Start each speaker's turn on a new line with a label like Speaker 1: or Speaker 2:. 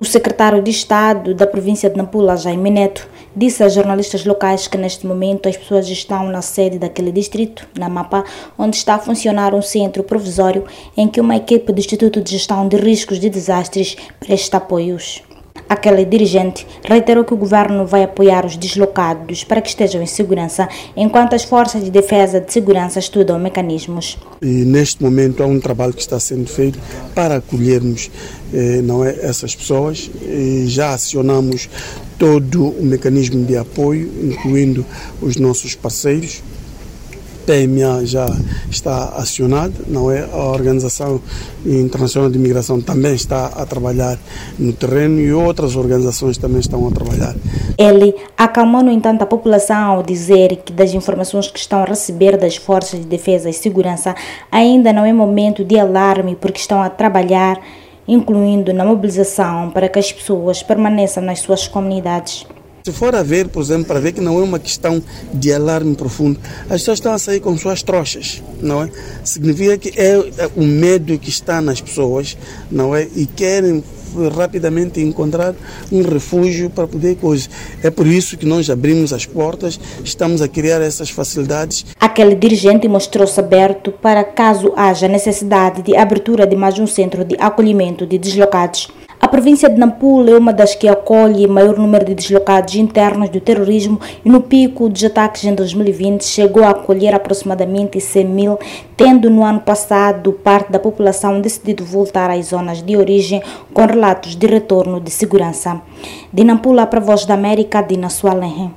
Speaker 1: O secretário de Estado da província de Nampula, Jaime Neto, disse a jornalistas locais que neste momento as pessoas estão na sede daquele distrito, na Mapa, onde está a funcionar um centro provisório em que uma equipe do Instituto de Gestão de Riscos de Desastres presta apoios. Aquele dirigente reiterou que o governo vai apoiar os deslocados para que estejam em segurança, enquanto as forças de defesa de segurança estudam mecanismos.
Speaker 2: E neste momento há um trabalho que está sendo feito para acolhermos eh, não é, essas pessoas. E já acionamos todo o mecanismo de apoio, incluindo os nossos parceiros PMA já está acionada, não é? A Organização Internacional de Migração também está a trabalhar no terreno e outras organizações também estão a trabalhar.
Speaker 1: Ele acalmou, no entanto, a população ao dizer que das informações que estão a receber das forças de defesa e segurança ainda não é momento de alarme porque estão a trabalhar, incluindo na mobilização para que as pessoas permaneçam nas suas comunidades.
Speaker 2: Se for a ver, por exemplo, para ver que não é uma questão de alarme profundo, as pessoas estão a sair com suas trouxas, não é? Significa que é o medo que está nas pessoas, não é? E querem rapidamente encontrar um refúgio para poder coisas. É por isso que nós abrimos as portas, estamos a criar essas facilidades.
Speaker 1: Aquele dirigente mostrou-se aberto para caso haja necessidade de abertura de mais um centro de acolhimento de deslocados. A província de Nampula é uma das que acolhe maior número de deslocados internos do terrorismo e no pico dos ataques em 2020 chegou a acolher aproximadamente 100 mil, tendo no ano passado parte da população decidido voltar às zonas de origem com relatos de retorno de segurança. De Nampula para a Voz da América, Dina Sualenhe.